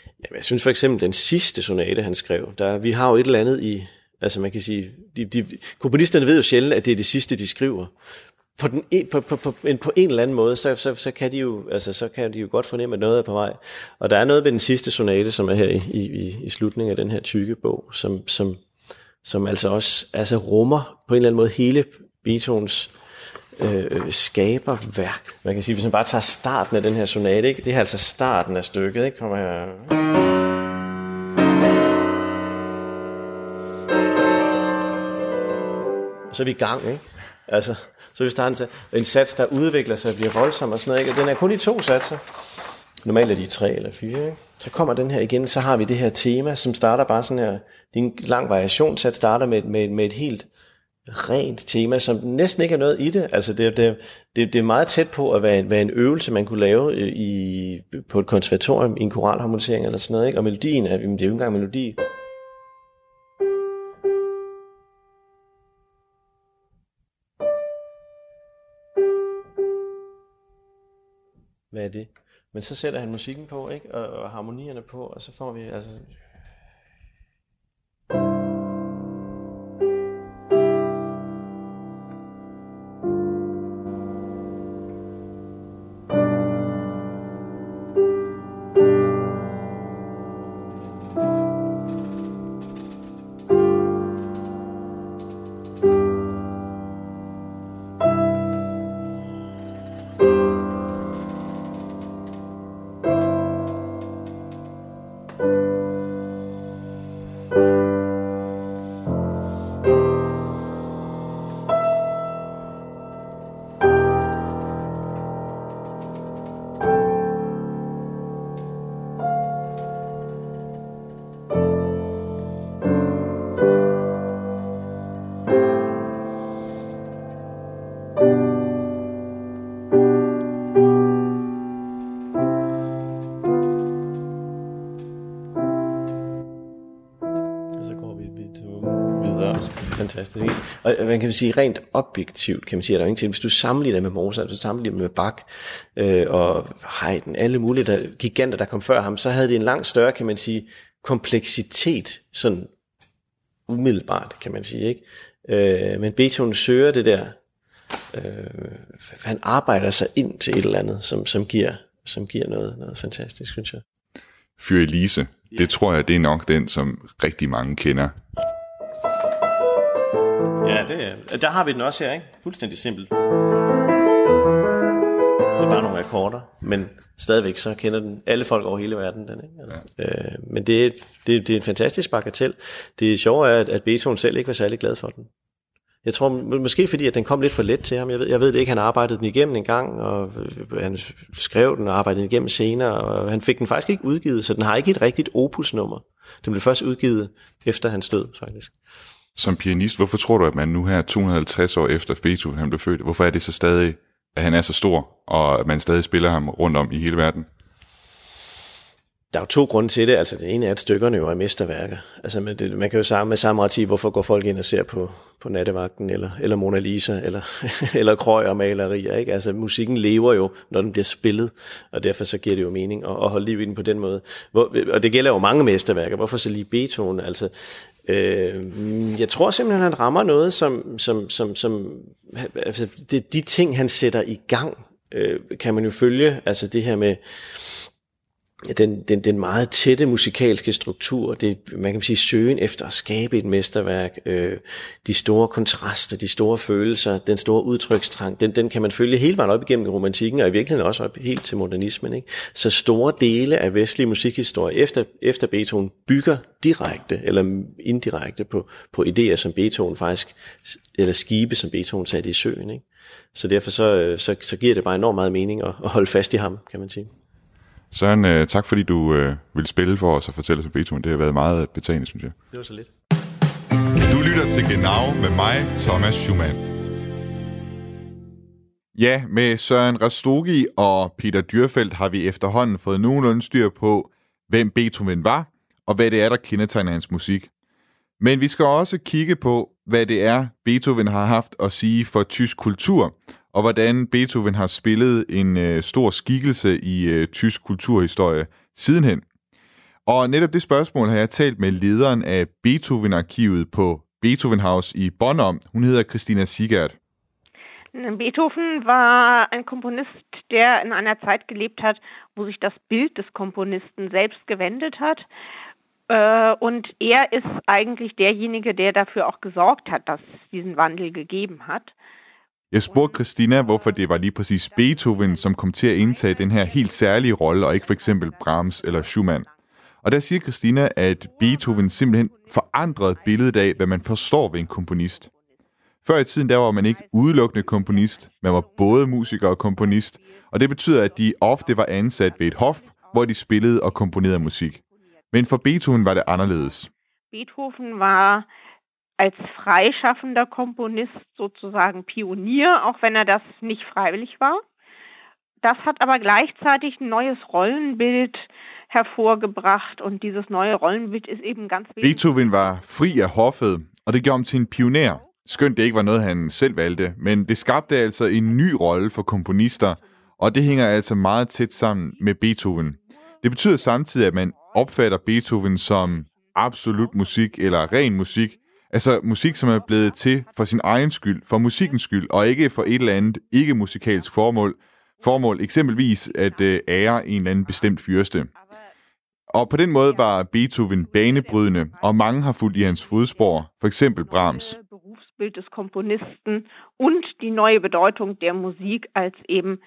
Jamen, jeg synes for eksempel, den sidste sonate, han skrev, der, vi har jo et eller andet i, altså man kan sige, de, de, komponisterne ved jo sjældent, at det er det sidste, de skriver. På, den, på, på, på, en, på en eller anden måde, så, så, så, kan de jo, altså, så kan de jo godt fornemme, at noget er på vej. Og der er noget ved den sidste sonate, som er her i, i, i slutningen af den her tykke bog, som, som, som altså også altså rummer på en eller anden måde hele Beethovens øh, skaberværk. Man kan sige, hvis man bare tager starten af den her sonate, ikke? det er altså starten af stykket, ikke? kommer her. Så er vi i gang, ikke? Altså, så vi starter til en sats, der udvikler sig og bliver voldsom og sådan noget, ikke? Og den er kun i to satser. Normalt er de tre eller fire, ikke? Så kommer den her igen, så har vi det her tema, som starter bare sådan her, det er en lang variation, så det starter med, med, med et helt rent tema, som næsten ikke er noget i det. Altså det, det, det, det er meget tæt på at være en, være en øvelse, man kunne lave øh, i, på et konservatorium i en koralharmonisering eller sådan noget. Ikke? Og melodien er, det er jo ikke engang melodi. Hvad er det? Men så sætter han musikken på, ikke? Og, og harmonierne på, og så får vi altså fantastisk. Og man kan sige rent objektivt, kan man sige, at der er ingenting. Hvis du sammenligner med Mozart, hvis du sammenligner med Bach øh, og Haydn, alle mulige der, giganter, der kom før ham, så havde det en langt større, kan man sige, kompleksitet, sådan umiddelbart, kan man sige. Ikke? Øh, men Beethoven søger det der, øh, han arbejder sig ind til et eller andet, som, som, giver, som giver noget, noget fantastisk, synes jeg. Fyr Elise, det tror jeg, det er nok den, som rigtig mange kender. Ja, det er, der har vi den også her, ikke? Fuldstændig simpelt. Det er bare nogle akkorder, men stadigvæk så kender den alle folk over hele verden. Den, ikke? Ja. øh, men det er, det, det er en fantastisk bagatel. Det sjove er, at, at Beethoven selv ikke var særlig glad for den. Jeg tror måske fordi, at den kom lidt for let til ham. Jeg ved, jeg ved det ikke, han arbejdede den igennem en gang, og han skrev den og arbejdede den igennem senere, og han fik den faktisk ikke udgivet, så den har ikke et rigtigt opusnummer. Den blev først udgivet efter hans død, faktisk som pianist, hvorfor tror du, at man nu her 250 år efter Beethoven han blev født, hvorfor er det så stadig, at han er så stor, og at man stadig spiller ham rundt om i hele verden? Der er jo to grunde til det. Altså det ene er, at stykkerne jo er mesterværker. Altså man, det, man kan jo sammen med samme ret hvorfor går folk ind og ser på, på nattevagten, eller, eller Mona Lisa, eller, eller krøg og malerier. Ikke? Altså musikken lever jo, når den bliver spillet, og derfor så giver det jo mening at, at holde liv i den på den måde. Hvor, og det gælder jo mange mesterværker. Hvorfor så lige Beethoven? Altså Øh, jeg tror simpelthen, han rammer noget, som, som, som, som altså, det, de ting, han sætter i gang, øh, kan man jo følge. Altså det her med, den, den, den meget tætte musikalske struktur, det, man kan sige søgen efter at skabe et mesterværk, øh, de store kontraster, de store følelser, den store udtrykstrang, den, den kan man følge hele vejen op igennem romantikken, og i virkeligheden også op helt til modernismen. Ikke? Så store dele af vestlig musikhistorie efter, efter Beethoven bygger direkte eller indirekte på, på idéer, som Beethoven faktisk, eller skibe, som Beethoven satte i søen. Ikke? Så derfor så, øh, så, så giver det bare enormt meget mening at, at holde fast i ham, kan man sige. Søren, øh, tak fordi du øh, vil spille for os og fortælle os om Beethoven. Det har været meget betagende, synes jeg. Det var så lidt. Du lytter til Genau med mig, Thomas Schumann. Ja, med Søren Rastogi og Peter Dyrfeldt har vi efterhånden fået nogenlunde styr på, hvem Beethoven var, og hvad det er, der kendetegner hans musik. Men vi skal også kigge på, hvad det er, Beethoven har haft at sige for tysk kultur, og hvordan Beethoven har spillet en øh, stor skikkelse i øh, tysk kulturhistorie sidenhen. Og netop det spørgsmål har jeg talt med lederen af Beethoven-arkivet på Beethoven House i Bonn om. Hun hedder Christina Sigert. Beethoven war ein Komponist, der in einer Zeit gelebt hat, wo sich das Bild des Komponisten selbst gewendet hat. Äh, und er ist eigentlich derjenige, der dafür auch gesorgt hat, dass es diesen Wandel gegeben hat. Jeg spurgte Christina, hvorfor det var lige præcis Beethoven, som kom til at indtage den her helt særlige rolle, og ikke for eksempel Brahms eller Schumann. Og der siger Christina, at Beethoven simpelthen forandrede billedet af, hvad man forstår ved en komponist. Før i tiden, der var man ikke udelukkende komponist, man var både musiker og komponist, og det betyder, at de ofte var ansat ved et hof, hvor de spillede og komponerede musik. Men for Beethoven var det anderledes. Beethoven var als freischaffender Komponist sozusagen Pionier, auch wenn er das nicht freiwillig war. Das hat aber gleichzeitig ein neues Rollenbild hervorgebracht und dieses neue Rollenbild ist eben ganz wichtig. Beethoven var fri af hoffet, og det gjorde ham til en pioner. Skønt det ikke var noget, han selv valgte, men det skabte altså en ny rolle for komponister, og det hænger altså meget tæt sammen med Beethoven. Det betyder samtidig, at man opfatter Beethoven som absolut musik eller ren musik, Altså musik, som er blevet til for sin egen skyld, for musikkens skyld, og ikke for et eller andet ikke-musikalsk formål. Formål eksempelvis at øh, ære en eller anden bestemt fyrste. Og på den måde var Beethoven banebrydende, og mange har fulgt i hans fodspor, for eksempel Brahms. Berufsbild des Komponisten und die neue Bedeutung der Musik als eben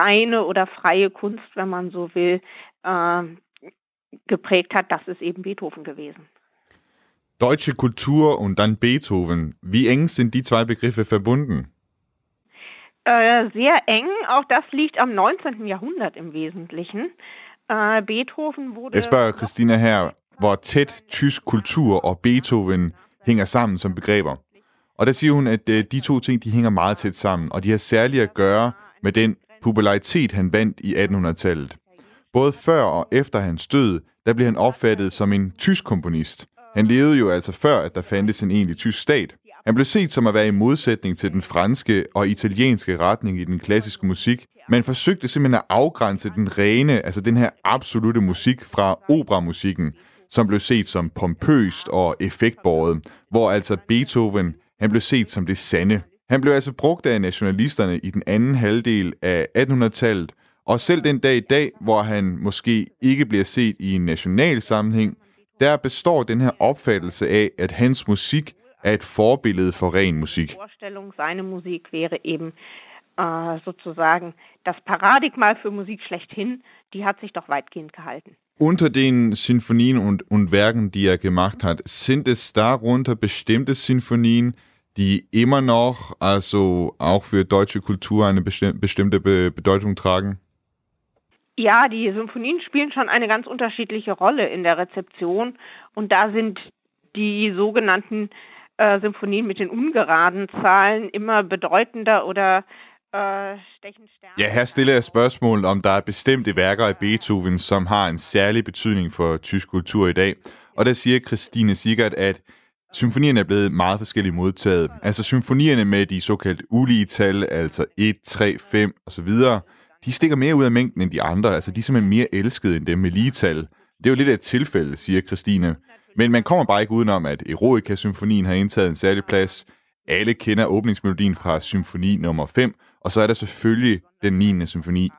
reine oder freie Kunst, wenn man so will, äh, geprägt hat, das ist eben Beethoven gewesen. Deutsche Kultur und dann Beethoven. Wie eng sind die zwei Begriffe verbunden? Äh, sehr eng. Auch das liegt am 19. Jahrhundert im Wesentlichen. Äh, Beethoven wurde... Jeg spørger Christina her, hvor tæt tysk kultur og Beethoven hænger sammen som begreber. Og der siger hun, at øh, de to ting de hænger meget tæt sammen, og de har særligt at gøre med den popularitet, han vandt i 1800-tallet. Både før og efter hans død, der blev han opfattet som en tysk komponist. Han levede jo altså før, at der fandtes en egentlig tysk stat. Han blev set som at være i modsætning til den franske og italienske retning i den klassiske musik. Man forsøgte simpelthen at afgrænse den rene, altså den her absolute musik fra operamusikken, som blev set som pompøst og effektbåret, hvor altså Beethoven, han blev set som det sande. Han blev altså brugt af nationalisterne i den anden halvdel af 1800-tallet, og selv den dag i dag, hvor han måske ikke bliver set i en national sammenhæng, der består den her opfattelse af, at hans musik er et forbillede for ren musik. Seine Musik wäre eben äh, sozusagen das Paradigma für Musik schlechthin. Die hat sich doch weitgehend gehalten. Unter den Sinfonien und, und Werken, die er gemacht hat, sind es darunter bestimmte Sinfonien, die immer noch, also auch für deutsche Kultur, eine bestimmte Bedeutung tragen? Ja, die Symphonien spielen schon eine ganz unterschiedliche Rolle in der Rezeption und da sind die sogenannten äh, Symphonien mit den ungeraden Zahlen immer bedeutender oder äh, stechen stärker. Ja, her stiller jeg spørgsmålet, om der er bestemte værker af Beethoven, som har en særlig betydning for tysk kultur i dag. Og der siger Christine Sigert, at symfonierne er blevet meget forskelligt modtaget. Altså symfonierne med de såkaldte ulige tal, altså 1, 3, 5 osv., de stikker mere ud af mængden end de andre. Altså, de er simpelthen mere elskede end dem med ligetal. Det er jo lidt af et tilfælde, siger Christine. Men man kommer bare ikke udenom, at Eroica-symfonien har indtaget en særlig plads. Alle kender åbningsmelodien fra symfoni nummer 5, og så er der selvfølgelig den 9. symfoni.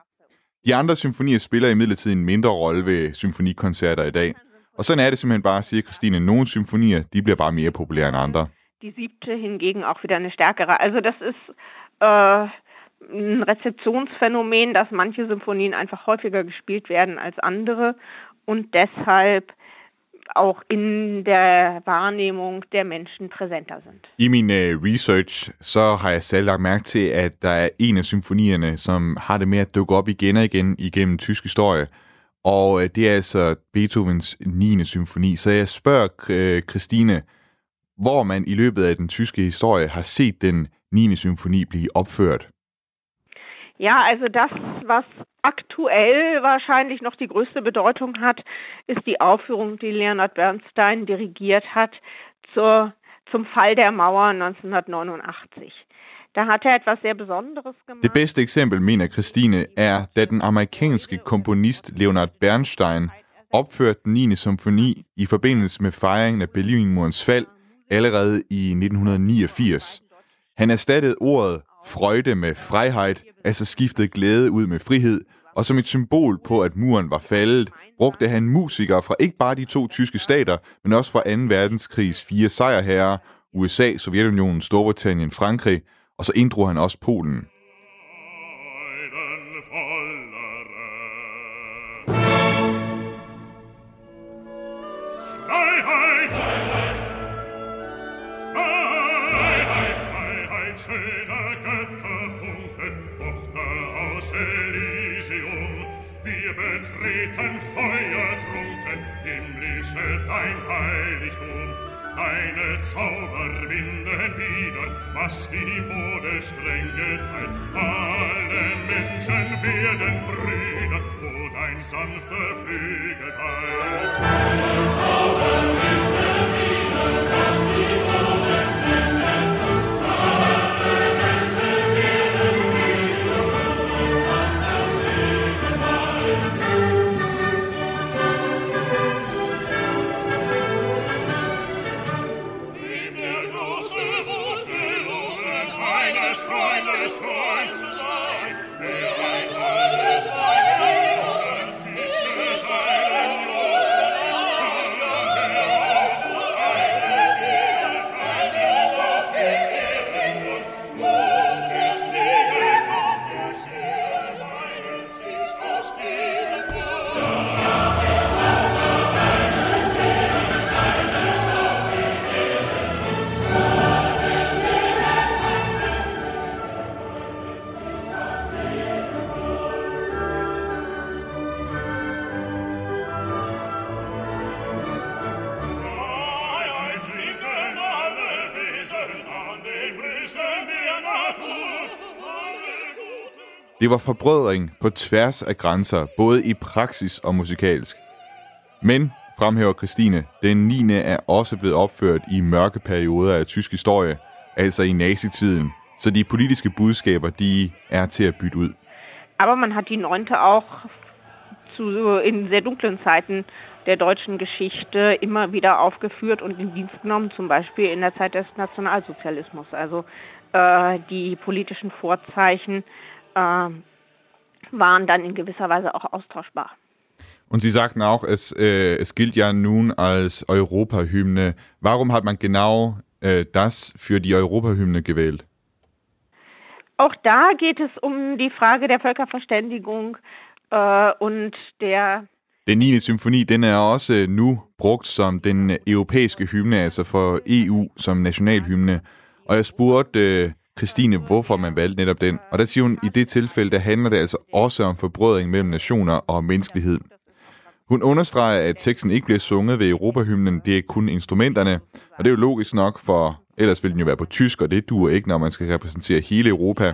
De andre symfonier spiller imidlertid en mindre rolle ved symfonikoncerter i dag. Og sådan er det simpelthen bare, siger Christine. Nogle symfonier, de bliver bare mere populære end andre. Die siebte hingegen auch wieder eine stärkere. Also das ist äh, ein Rezeptionsphänomen, dass manche Symphonien einfach häufiger gespielt werden als andere und deshalb auch in der Wahrnehmung der Menschen präsenter sind. I min uh, research, så har jeg selv lagt mærke til, at der er en af symfonierne, som har det med at dukke op igen og igen igennem tysk historie. Og uh, det er altså Beethovens 9. symfoni. Så jeg spørger uh, Christine, hvor man i løbet af den tyske historie har set den 9. symfoni blive opført. Ja, also das, was aktuell wahrscheinlich noch die größte Bedeutung hat, ist die Aufführung, die Leonard Bernstein dirigiert hat zur, zum Fall der Mauer 1989. Da hat er etwas sehr Besonderes gemacht. Det bedste eksempel, mener Christine, er, da den amerikanske komponist Leonard Bernstein opførte den 9. symfoni i forbindelse med fejringen af Berlinmurens fald allerede i 1989. Han erstattede ordet Freude med Freiheit, altså skiftede glæde ud med frihed, og som et symbol på, at muren var faldet, brugte han musikere fra ikke bare de to tyske stater, men også fra 2. verdenskrigs fire sejrherrer, USA, Sovjetunionen, Storbritannien, Frankrig, og så inddrog han også Polen. Betreten feuertrunken, himmlische dein Heiligtum. Deine Zauber binden wieder, was die Mode streng geteilt. Alle Menschen werden Brüder, wo dein sanfter Flügel teilt. Deine Zauber Det var forbrødring på tværs af grænser, både i praksis og musikalsk. Men, fremhæver Christine, den 9. er også blevet opført i mørke perioder af tysk historie, altså i nazitiden, så de politiske budskaber, de er til at bytte ud. Aber man hat die 9. auch zu, äh, in sehr dunklen Zeiten der deutschen Geschichte immer wieder aufgeführt und in Dienst genommen, zum Beispiel in der Zeit des Nationalsozialismus. Also äh, die politischen Vorzeichen waren dann in gewisser Weise auch austauschbar. Und Sie sagten auch, es, äh, es gilt ja nun als Europahymne. Warum hat man genau äh, das für die Europahymne gewählt? Auch da geht es um die Frage der Völkerverständigung äh, und der Den 9. symfoni, den er også nu brugt som den europæiske hymne, altså for EU som nationalhymne. Og jeg spurgte øh, Christine, hvorfor man valgte netop den. Og der siger hun, i det tilfælde, der handler det altså også om forbrødring mellem nationer og menneskelighed. Hun understreger, at teksten ikke bliver sunget ved Europahymnen, det er kun instrumenterne. Og det er jo logisk nok, for ellers ville den jo være på tysk, og det duer ikke, når man skal repræsentere hele Europa.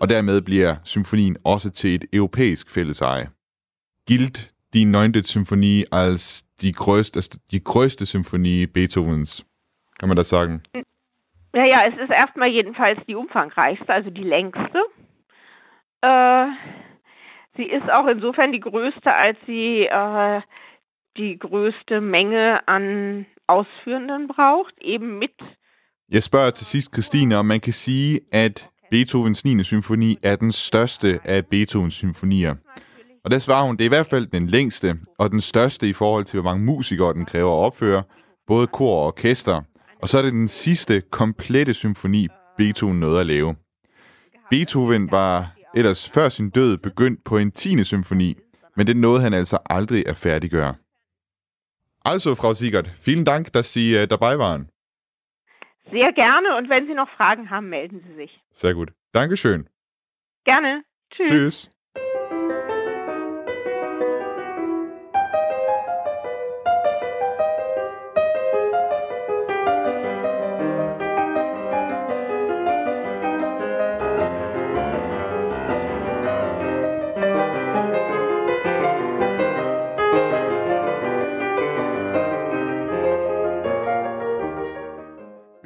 Og dermed bliver symfonien også til et europæisk fælleseje. Gilt die 9. symfoni als die größte, die größte symfoni Beethovens. kan man da sagen? Ja, ja, es ist erstmal jedenfalls die umfangreichste, also die längste. Äh, sie ist auch insofern die größte, als sie äh, die größte Menge an Ausführenden braucht, eben mit. Jeg spørger til sidst Christine, om man kan sige, at Beethovens 9. symfoni er den største af Beethovens symfonier. Og der svarer hun, det er i hvert fald den længste og den største i forhold til, hvor mange musikere den kræver at opføre, både kor og orkester. Og så er det den sidste komplette symfoni, Beethoven nåede at lave. Beethoven var ellers før sin død begyndt på en 10. symfoni, men det nåede han altså aldrig at færdiggøre. Also, Frau Siegert, vielen Dank, dass Sie äh, dabei waren. Sehr gerne und wenn Sie noch Fragen haben, melden Sie sich. Sehr gut. Dankeschön. Gerne. Tschüss. Tschüss.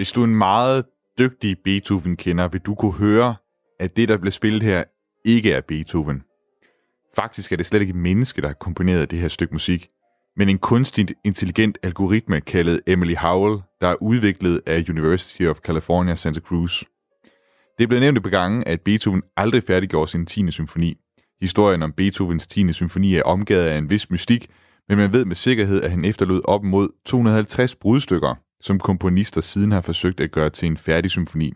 Hvis du er en meget dygtig Beethoven-kender, vil du kunne høre, at det, der bliver spillet her, ikke er Beethoven. Faktisk er det slet ikke et menneske, der har komponeret det her stykke musik, men en kunstigt intelligent algoritme kaldet Emily Howell, der er udviklet af University of California, Santa Cruz. Det er blevet nævnt et par gange, at Beethoven aldrig færdiggjorde sin 10. symfoni. Historien om Beethovens 10. symfoni er omgivet af en vis mystik, men man ved med sikkerhed, at han efterlod op mod 250 brudstykker, som komponister siden har forsøgt at gøre til en færdig symfoni.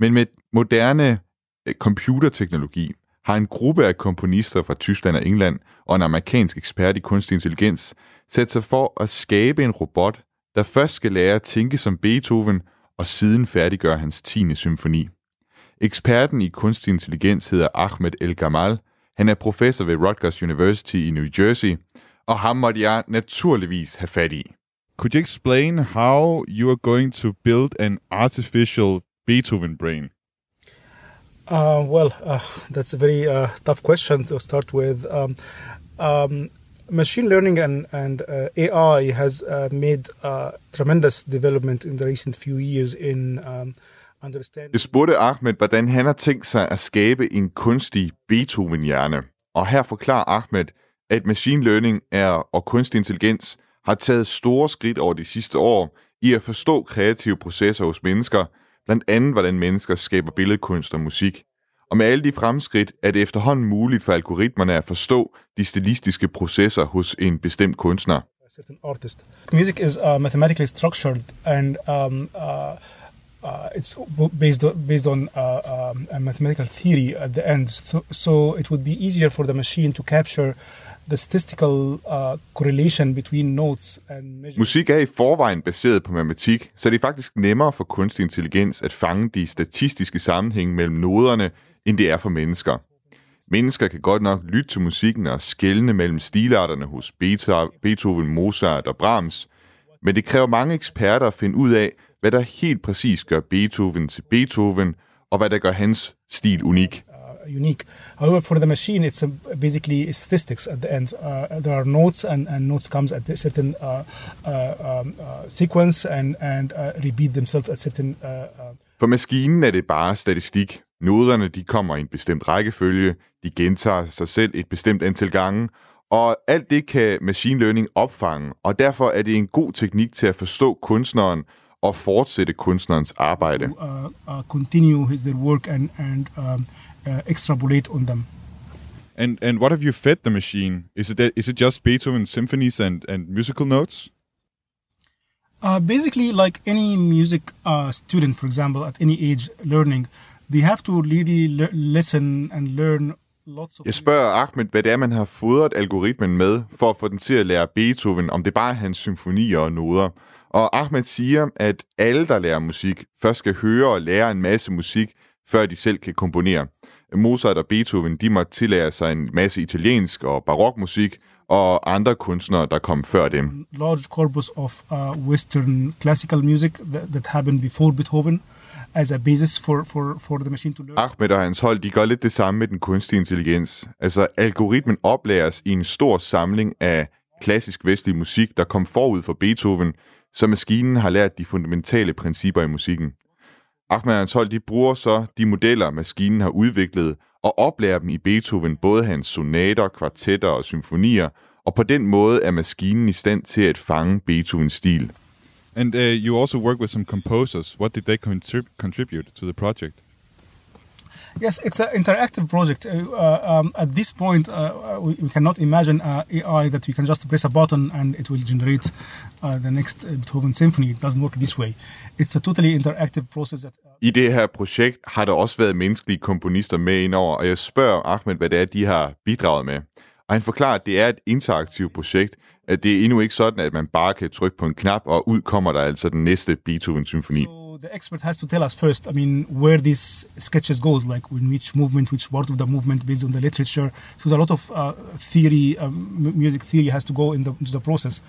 Men med moderne øh, computerteknologi har en gruppe af komponister fra Tyskland og England og en amerikansk ekspert i kunstig intelligens sat sig for at skabe en robot, der først skal lære at tænke som Beethoven og siden færdiggøre hans 10. symfoni. Eksperten i kunstig intelligens hedder Ahmed El Gamal. Han er professor ved Rutgers University i New Jersey, og ham måtte jeg naturligvis have fat i. Could you explain how you are going to build an artificial Beethoven brain? Uh, well, uh, that's a very uh, tough question to start with. Um, um, machine learning and, and uh, AI has uh, made uh, tremendous development in the recent few years in um, understanding. Jeg spurgte Ahmed, hvordan han har tænkt sig at skabe en kunstig Beethoven-hjerne. Og her forklarer Ahmed, at machine learning er, og kunstig intelligens har taget store skridt over de sidste år i at forstå kreative processer hos mennesker, blandt andet hvordan mennesker skaber billedkunst og musik. Og med alle de fremskridt er det efterhånden muligt for algoritmerne at forstå de stilistiske processer hos en bestemt kunstner. a certain artist. Music is uh, mathematically structured and um, uh, uh, it's based on, based on uh, um, a mathematical theory at the end. So, so it would be easier for the machine to capture the statistical uh, correlation between notes and. Musik er i forvejen baseret på matematik, så det er faktisk nemmere for kunstig intelligens at fange de statistiske sammenhænge mellem noderne, end det er for mennesker. Mennesker kan godt nok lytte til musikken og skelne mellem stilarterne hos Beethoven, Mozart og Brahms, men det kræver mange eksperter at finde ud af, hvad der helt præcis gør Beethoven til Beethoven, og hvad der gør hans stil unik unique. However, for the machine, it's uh, basically statistics at the end. Uh, there are notes, and, and notes comes at a certain uh, uh, um, uh, sequence and and repeat themselves at certain. Uh, For maskinen er det bare statistik. Noderne de kommer i en bestemt rækkefølge, de gentager sig selv et bestemt antal gange, og alt det kan machine learning opfange, og derfor er det en god teknik til at forstå kunstneren og fortsætte kunstnerens arbejde. uh, uh, continue his their work and and um, extrapolate on them. And and what have you fed the machine? Is it is it just Beethoven symphonies and and musical notes? Uh, basically, like any music uh, student, for example, at any age learning, they have to really le- listen and learn lots of. Jeg spørger Ahmed, hvad det er, man har fodret algoritmen med, for at få den til at lære Beethoven, om det bare er hans symfonier og noder. Og Ahmed siger, at alle, der lærer musik, først skal høre og lære en masse musik, før de selv kan komponere. Mozart og Beethoven, de måtte tillære sig en masse italiensk og barokmusik, og andre kunstnere, der kom før dem. large corpus of uh, Western classical music that, that happened before Beethoven as a basis for, for, for the machine to learn. Ahmed og hans hold, de gør lidt det samme med den kunstige intelligens. Altså, algoritmen oplæres i en stor samling af klassisk vestlig musik, der kom forud for Beethoven, så maskinen har lært de fundamentale principper i musikken. Ahmed og hans hold, de bruger så de modeller, maskinen har udviklet, og oplærer dem i Beethoven, både hans sonater, kvartetter og symfonier, og på den måde er maskinen i stand til at fange Beethovens stil. And uh, you also work with some composers. What did they contrib- contribute to the project? Yes, it's an interactive project. Uh, uh, um, at this point, uh, uh, we, we cannot imagine uh, AI that we can just press a button and it will generate uh, the next Beethoven symphony. It doesn't work this way. It's a totally interactive process that I det her projekt har der også været menneskelige komponister med indover, og jeg spørger Ahmed, hvad det er, de har bidraget med. Og han forklarer, at det er et interaktivt projekt, at det er endnu ikke sådan, at man bare kan trykke på en knap, og ud kommer der altså den næste Beethoven-symfoni. So the expert has to tell us first, I mean, where these sketches goes, like in which movement, which part of the movement based on the literature. So there's a lot of uh, theory, um, music theory has to go in the, into the process.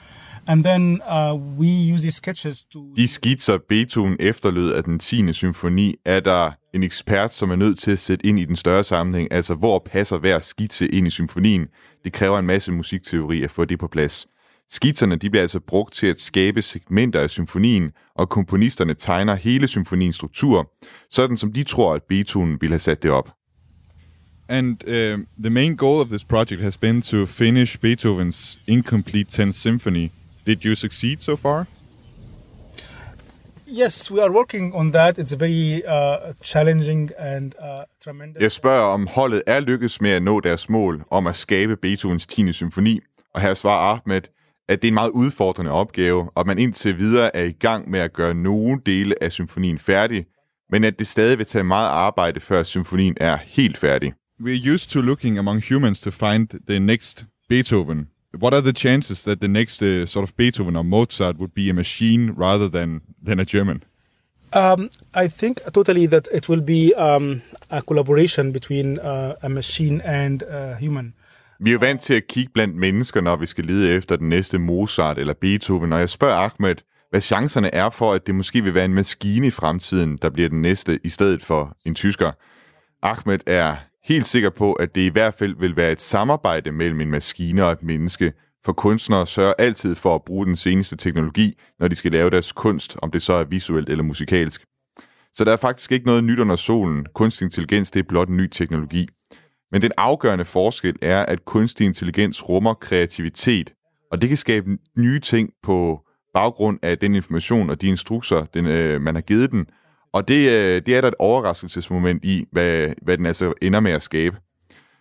And then uh, we use these sketches to... De skitser, Beethoven efterlød af den 10. symfoni, er der en ekspert, som er nødt til at sætte ind i den større sammenhæng, altså hvor passer hver skitse ind i symfonien. Det kræver en masse musikteori at få det på plads. Skitserne de bliver altså brugt til at skabe segmenter af symfonien, og komponisterne tegner hele symfoniens struktur, sådan som de tror, at Beethoven ville have sat det op. And um, the main goal of this project has been to finish Beethoven's incomplete 10th symphony. Did you succeed so far? Yes, we are working on that. It's very uh, challenging and uh, tremendous. Jeg spørger, om holdet er lykkedes med at nå deres mål om at skabe Beethovens 10. symfoni, og her svarer Ahmed, at det er en meget udfordrende opgave, og at man indtil videre er i gang med at gøre nogle dele af symfonien færdig, men at det stadig vil tage meget arbejde, før symfonien er helt færdig. We're used to looking among humans to find the next Beethoven. What are the chances that the next uh, sort of Beethoven or Mozart would be a machine rather than, than a German? Um, I think totally that it will be um, a collaboration between uh, a machine and a human. Vi er jo vant til at kigge blandt mennesker, når vi skal lede efter den næste Mozart eller Beethoven, og jeg spørger Ahmed, hvad chancerne er for, at det måske vil være en maskine i fremtiden, der bliver den næste, i stedet for en tysker. Ahmed er helt sikker på, at det i hvert fald vil være et samarbejde mellem en maskine og et menneske, for kunstnere sørger altid for at bruge den seneste teknologi, når de skal lave deres kunst, om det så er visuelt eller musikalsk. Så der er faktisk ikke noget nyt under solen. Kunstig intelligens det er blot en ny teknologi. Men den afgørende forskel er, at kunstig intelligens rummer kreativitet, og det kan skabe nye ting på baggrund af den information og de instrukser, den, øh, man har givet den. Og det, øh, det er der et overraskelsesmoment i, hvad, hvad den altså ender med at skabe.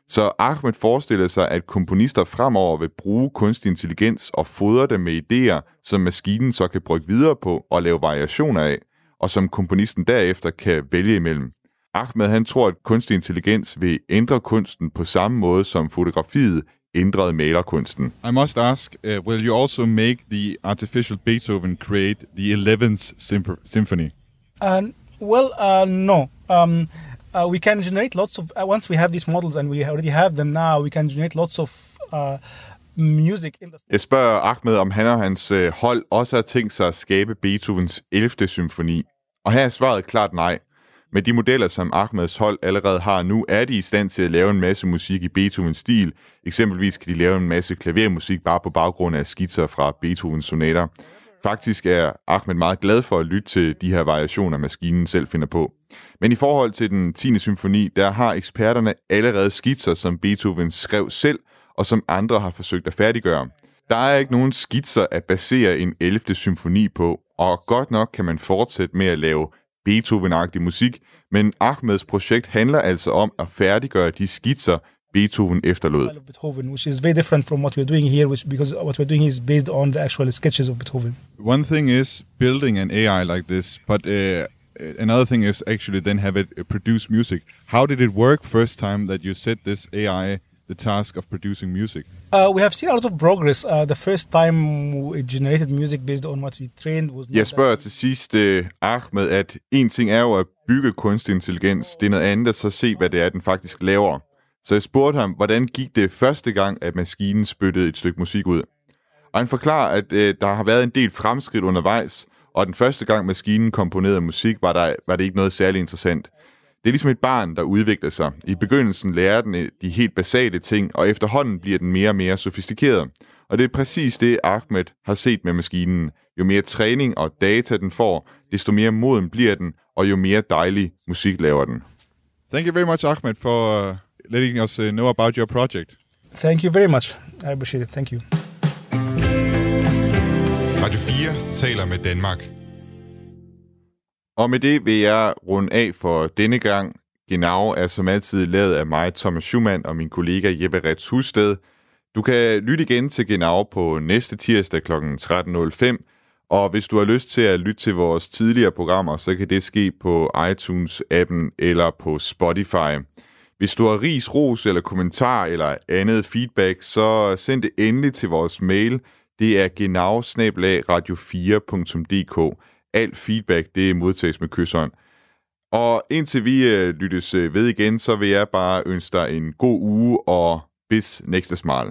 Så Ahmed forestiller sig, at komponister fremover vil bruge kunstig intelligens og fodre dem med idéer, som maskinen så kan brygge videre på og lave variationer af, og som komponisten derefter kan vælge imellem. Ahmed han tror, at kunstig intelligens vil ændre kunsten på samme måde, som fotografiet ændrede malerkunsten. I must ask, uh, will you also make the artificial Beethoven create the 11th symp- symphony? And well, uh, no. Um, uh, we can generate lots of uh, once we have these models and we already have them now. We can generate lots of uh, music in the. Jeg spørger Ahmed, om han og hans øh, hold også har tænkt sig at skabe Beethovens 11. symfoni. Og her er svaret klart nej. Med de modeller, som Ahmeds hold allerede har nu, er de i stand til at lave en masse musik i Beethovens stil. Eksempelvis kan de lave en masse klavermusik bare på baggrund af skitser fra Beethovens sonater. Faktisk er Ahmed meget glad for at lytte til de her variationer, maskinen selv finder på. Men i forhold til den 10. symfoni, der har eksperterne allerede skitser, som Beethoven skrev selv, og som andre har forsøgt at færdiggøre. Der er ikke nogen skitser at basere en 11. symfoni på, og godt nok kan man fortsætte med at lave Beethoven-agtig musik, men Ahmeds projekt handler altså om at færdiggøre de skitser, Beethoven efterlod. Beethoven, which is very different from what we're doing here, which, because what we're doing is based on the actual sketches of Beethoven. One thing is building an AI like this, but uh, another thing is actually then have it uh, produce music. How did it work first time that you set this AI the task of producing music? Uh, we have seen a lot of progress. Uh, the first time it generated music based on what we trained was. Jeg spørger til sidst uh, Ahmed, at en ting er jo at bygge kunstig intelligens, det er noget andet at så se, hvad det er, den faktisk laver. Så jeg spurgte ham, hvordan gik det første gang, at maskinen spyttede et stykke musik ud? Og han forklarer, at øh, der har været en del fremskridt undervejs, og den første gang maskinen komponerede musik, var, der, var det ikke noget særligt interessant. Det er ligesom et barn, der udvikler sig. I begyndelsen lærer den øh, de helt basale ting, og efterhånden bliver den mere og mere sofistikeret. Og det er præcis det, Ahmed har set med maskinen. Jo mere træning og data den får, desto mere moden bliver den, og jo mere dejlig musik laver den. Thank you very much, Ahmed, for uh, letting us uh, know about your project. Thank you very much. I appreciate it. Thank you. Radio 4 taler med Danmark. Og med det vil jeg runde af for denne gang. Genau er som altid lavet af mig, Thomas Schumann, og min kollega Jeppe Rets Husted. Du kan lytte igen til Genau på næste tirsdag kl. 13.05, og hvis du har lyst til at lytte til vores tidligere programmer, så kan det ske på iTunes-appen eller på Spotify. Hvis du har ris, ros eller kommentar eller andet feedback, så send det endelig til vores mail. Det er genau radio4.dk. Alt feedback, det modtages med kysshånd. Og indtil vi øh, lyttes øh, ved igen, så vil jeg bare ønske dig en god uge og bis næste smal.